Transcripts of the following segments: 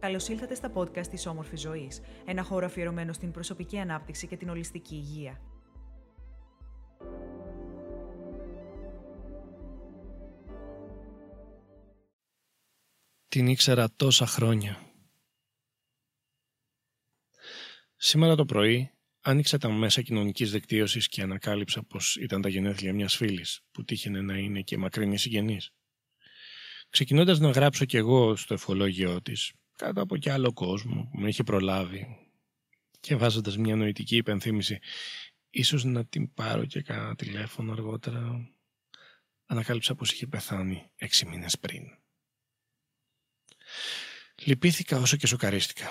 Καλώς ήλθατε στα podcast της Όμορφη Ζωής, ένα χώρο αφιερωμένο στην προσωπική ανάπτυξη και την ολιστική υγεία. Την ήξερα τόσα χρόνια. Σήμερα το πρωί άνοιξα τα μέσα κοινωνικής δικτύωσης και ανακάλυψα πως ήταν τα γενέθλια μιας φίλης που τύχαινε να είναι και μακρινή συγγενής. Ξεκινώντας να γράψω κι εγώ στο ευχολόγιο της, κάτω από κι άλλο κόσμο που με είχε προλάβει και βάζοντας μια νοητική υπενθύμηση ίσως να την πάρω και κάνα τηλέφωνο αργότερα ανακάλυψα πως είχε πεθάνει έξι μήνες πριν. Λυπήθηκα όσο και σοκαρίστηκα.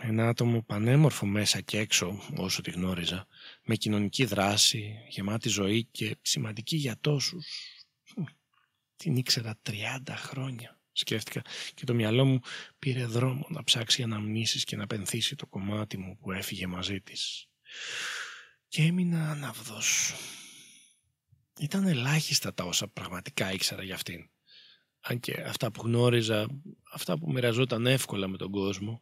Ένα άτομο πανέμορφο μέσα και έξω όσο τη γνώριζα, με κοινωνική δράση, γεμάτη ζωή και σημαντική για τόσους. Την ήξερα 30 χρόνια σκέφτηκα και το μυαλό μου πήρε δρόμο να ψάξει αναμνήσεις και να πενθήσει το κομμάτι μου που έφυγε μαζί της. Και έμεινα αναυδός. Ήταν ελάχιστα τα όσα πραγματικά ήξερα για αυτήν. Αν και αυτά που γνώριζα, αυτά που μοιραζόταν εύκολα με τον κόσμο,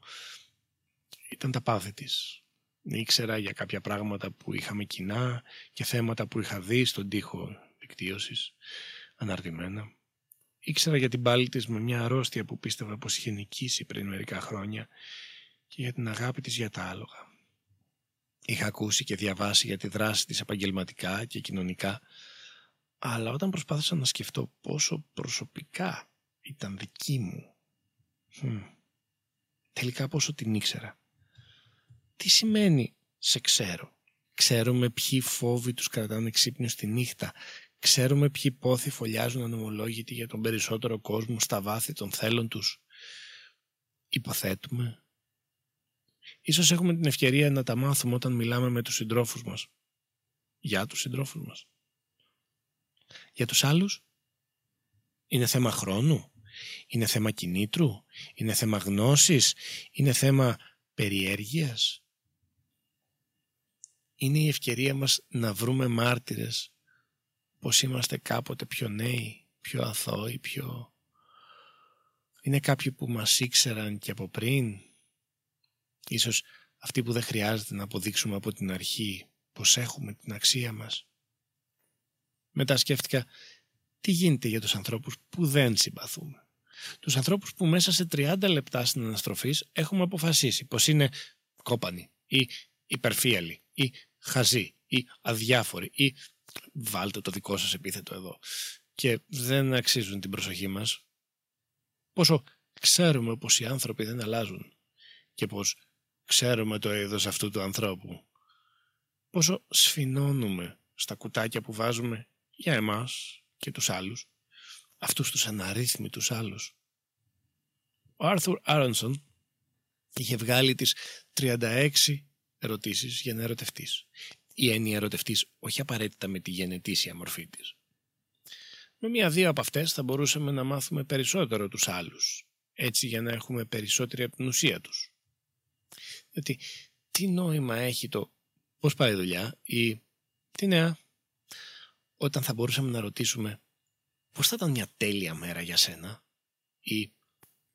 ήταν τα πάθη της. Ήξερα για κάποια πράγματα που είχαμε κοινά και θέματα που είχα δει στον τοίχο δικτύωσης, αναρτημένα. Ήξερα για την πάλη της με μια αρρώστια που πίστευα πως είχε νικήσει πριν μερικά χρόνια και για την αγάπη της για τα άλογα. Είχα ακούσει και διαβάσει για τη δράση της επαγγελματικά και κοινωνικά, αλλά όταν προσπάθησα να σκεφτώ πόσο προσωπικά ήταν δική μου, τελικά πόσο την ήξερα. Τι σημαίνει «σε ξέρω». Ξέρουμε ποιοι φόβοι τους κρατάνε ξύπνιος τη νύχτα. Ξέρουμε ποιοι πόθοι φωλιάζουν ανομολόγητοι για τον περισσότερο κόσμο στα βάθη των θέλων τους. Υποθέτουμε. Ίσως έχουμε την ευκαιρία να τα μάθουμε όταν μιλάμε με τους συντρόφους μας. Για τους συντρόφους μας. Για τους άλλους. Είναι θέμα χρόνου. Είναι θέμα κινήτρου. Είναι θέμα γνώσης. Είναι θέμα περιέργειας. Είναι η ευκαιρία μας να βρούμε μάρτυρες πως είμαστε κάποτε πιο νέοι, πιο αθώοι, πιο... Είναι κάποιοι που μας ήξεραν και από πριν. Ίσως αυτοί που δεν χρειάζεται να αποδείξουμε από την αρχή πως έχουμε την αξία μας. Μετά σκέφτηκα τι γίνεται για τους ανθρώπους που δεν συμπαθούμε; Τους ανθρώπους που μέσα σε 30 λεπτά στην αναστροφή έχουμε αποφασίσει πως είναι κόπανοι ή υπερφύαλοι ή χαζοί ή αδιάφοροι ή βάλτε το δικό σας επίθετο εδώ. Και δεν αξίζουν την προσοχή μας. Πόσο ξέρουμε πως οι άνθρωποι δεν αλλάζουν και πως ξέρουμε το είδος αυτού του ανθρώπου πόσο σφινώνουμε στα κουτάκια που βάζουμε για εμάς και τους άλλους αυτούς τους αναρρύθμιτους άλλους. Ο Άρθουρ Άρονσον είχε βγάλει τις 36 ερωτήσεις για να ερωτευτείς η έννοια ερωτευτής όχι απαραίτητα με τη γενετήσια μορφή της. Με μία-δύο από αυτές θα μπορούσαμε να μάθουμε περισσότερο τους άλλους, έτσι για να έχουμε περισσότερη από την ουσία τους. Διότι τι νόημα έχει το πώς πάει η δουλειά ή τι νέα, όταν θα μπορούσαμε να ρωτήσουμε πώς θα ήταν μια τέλεια μέρα για σένα ή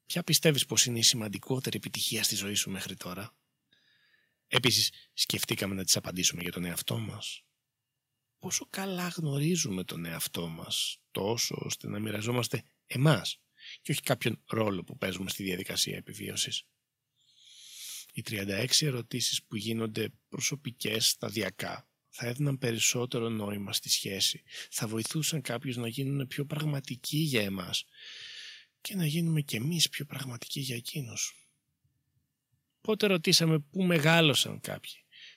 ποια πιστεύεις πως είναι η σημαντικότερη επιτυχία στη ζωή σου μέχρι τώρα; Επίσης, σκεφτήκαμε να τις απαντήσουμε για τον εαυτό μας. Πόσο καλά γνωρίζουμε τον εαυτό μας, τόσο ώστε να μοιραζόμαστε εμάς και όχι κάποιον ρόλο που παίζουμε στη διαδικασία επιβίωσης. Οι 36 ερωτήσεις που γίνονται προσωπικές σταδιακά θα έδιναν περισσότερο νόημα στη σχέση, θα βοηθούσαν κάποιους να γίνουν πιο πραγματικοί για εμάς και να γίνουμε κι εμείς πιο πραγματικοί για εκείνους. Πότε ρωτήσαμε πού μεγάλωσαν κάποιοι,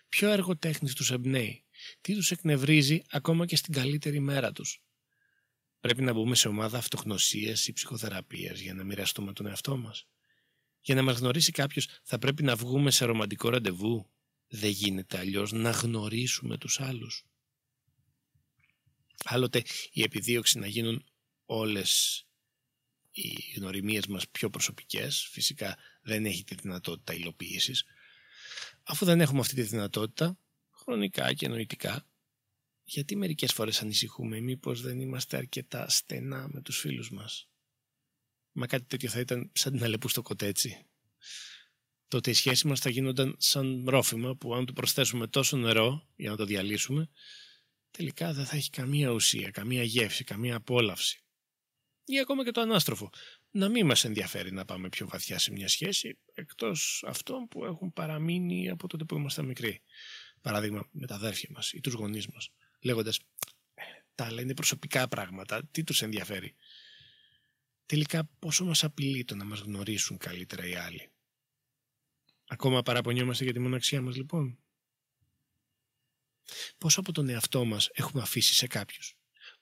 ποιο έργο τέχνης τους εμπνέει, τι τους εκνευρίζει ακόμα και στην καλύτερη μέρα τους. Πρέπει να μπούμε σε ομάδα αυτογνωσίας ή ψυχοθεραπείας για να μοιραστούμε τον εαυτό μας. Για να μας γνωρίσει κάποιος θα πρέπει να βγούμε σε ρομαντικό ραντεβού. Δεν γίνεται αλλιώς να γνωρίσουμε τους άλλους. Άλλοτε η επιδίωξη να γίνουν όλες οι γνωριμίες μας πιο προσωπικές, φυσικά δεν έχει τη δυνατότητα υλοποίησης. Αφού δεν έχουμε αυτή τη δυνατότητα, χρονικά και νοητικά, γιατί μερικές φορές ανησυχούμε μήπως δεν είμαστε αρκετά στενά με τους φίλους μας; Μα κάτι τέτοιο θα ήταν σαν την αλεπού στο κοτέτσι. τότε οι σχέσεις μας θα γίνονταν σαν ρόφημα που αν του προσθέσουμε τόσο νερό για να το διαλύσουμε, τελικά δεν θα έχει καμία ουσία, καμία γεύση, καμία απόλαυση. Ή ακόμα και το ανάστροφο. Να μην μας ενδιαφέρει να πάμε πιο βαθιά σε μια σχέση, εκτός αυτών που έχουν παραμείνει από τότε που ήμασταν μικροί. Παράδειγμα με τα αδέρφια μας ή τους γονείς μας, λέγοντας «Ε, «Τα άλλα είναι προσωπικά πράγματα, τι τους ενδιαφέρει». Τελικά πόσο μας απειλεί το να μας γνωρίσουν καλύτερα οι άλλοι; Ακόμα παραπονιόμαστε για τη μοναξιά μας λοιπόν. Πόσο από τον εαυτό μας έχουμε αφήσει σε κάποιους;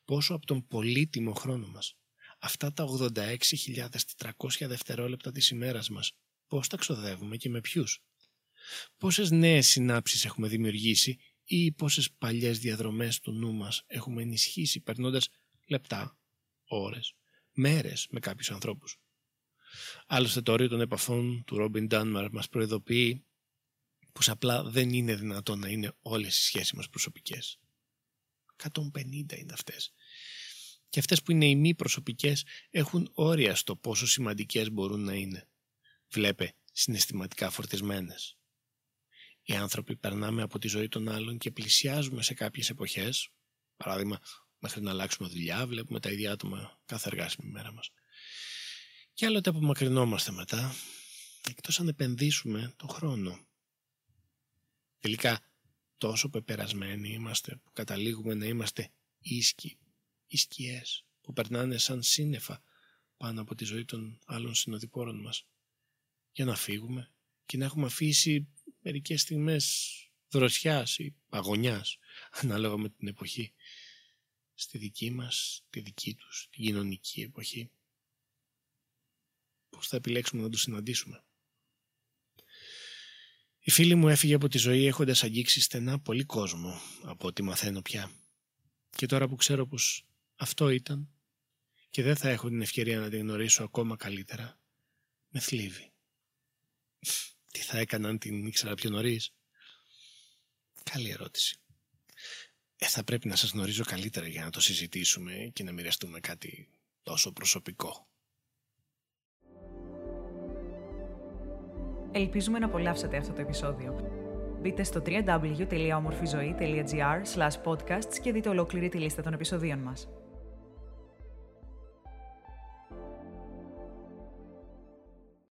Πόσο από τον πολύτιμο χρόνο μας; Αυτά τα 86.400 δευτερόλεπτα της ημέρας μας. Πώς τα ξοδεύουμε και με ποιους; Πόσες νέες συνάψεις έχουμε δημιουργήσει ή πόσες παλιές διαδρομές του νου μας έχουμε ενισχύσει περνώντας λεπτά, ώρες, μέρες με κάποιους ανθρώπους; Άλλωστε το όριο των επαφών του Ρόμπιν Ντάνμαρ μας προειδοποιεί πως απλά δεν είναι δυνατόν να είναι όλες οι σχέσεις μας προσωπικές. 150 είναι αυτές. Και αυτές που είναι οι μη προσωπικές έχουν όρια στο πόσο σημαντικές μπορούν να είναι. Βλέπε συναισθηματικά φορτισμένες. Οι άνθρωποι περνάμε από τη ζωή των άλλων και πλησιάζουμε σε κάποιες εποχές, παράδειγμα μέχρι να αλλάξουμε δουλειά, βλέπουμε τα ίδια άτομα κάθε εργάσιμη μέρα μας. Και άλλοτε απομακρυνόμαστε μετά, εκτός αν επενδύσουμε τον χρόνο. Τελικά, τόσο πεπερασμένοι είμαστε που καταλήγουμε να είμαστε ίσκοι, ισκιές, που περνάνε σαν σύννεφα πάνω από τη ζωή των άλλων συνοδοιπόρων μας. Για να φύγουμε και να έχουμε αφήσει μερικές στιγμές δροσιάς ή παγωνιάς, ανάλογα με την εποχή, στη δική μας, τη δική τους, την κοινωνική εποχή πώς θα επιλέξουμε να τους συναντήσουμε; Η φίλη μου έφυγε από τη ζωή έχοντας αγγίξει στενά πολύ κόσμο από ό,τι μαθαίνω πια. Και τώρα που ξέρω πως αυτό ήταν και δεν θα έχω την ευκαιρία να την γνωρίσω ακόμα καλύτερα, με θλίβει. Τι θα έκανα αν την ήξερα πιο νωρίς; Καλή ερώτηση. Ε, θα πρέπει να σας γνωρίζω καλύτερα για να το συζητήσουμε και να μοιραστούμε κάτι τόσο προσωπικό. Ελπίζουμε να απολαύσετε αυτό το επεισόδιο. Μπείτε στο www.omorfizoe.gr podcasts και δείτε ολόκληρη τη λίστα των επεισοδίων μας.